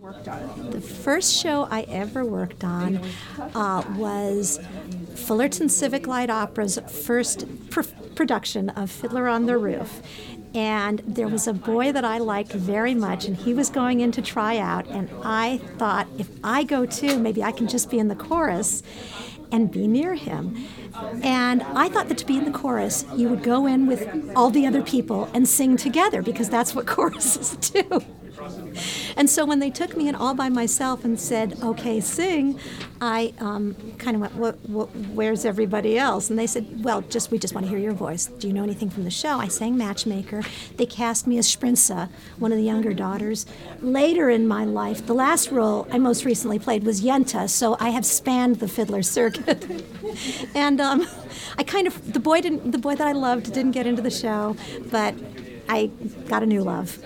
The first show I ever worked on uh, was Fullerton Civic Light Opera's first pr- production of Fiddler on the Roof. And there was a boy that I liked very much, and he was going in to try out. And I thought, if I go too, maybe I can just be in the chorus and be near him. And I thought that to be in the chorus, you would go in with all the other people and sing together because that's what choruses do. And so when they took me in all by myself and said, "Okay, sing," I um, kind of went, what, what, "Where's everybody else?" And they said, "Well, just we just want to hear your voice. Do you know anything from the show?" I sang Matchmaker. They cast me as Shprintze, one of the younger daughters. Later in my life, the last role I most recently played was Yenta, so I have spanned the fiddler circuit. and um, I kind of the boy didn't the boy that I loved didn't get into the show, but I got a new love.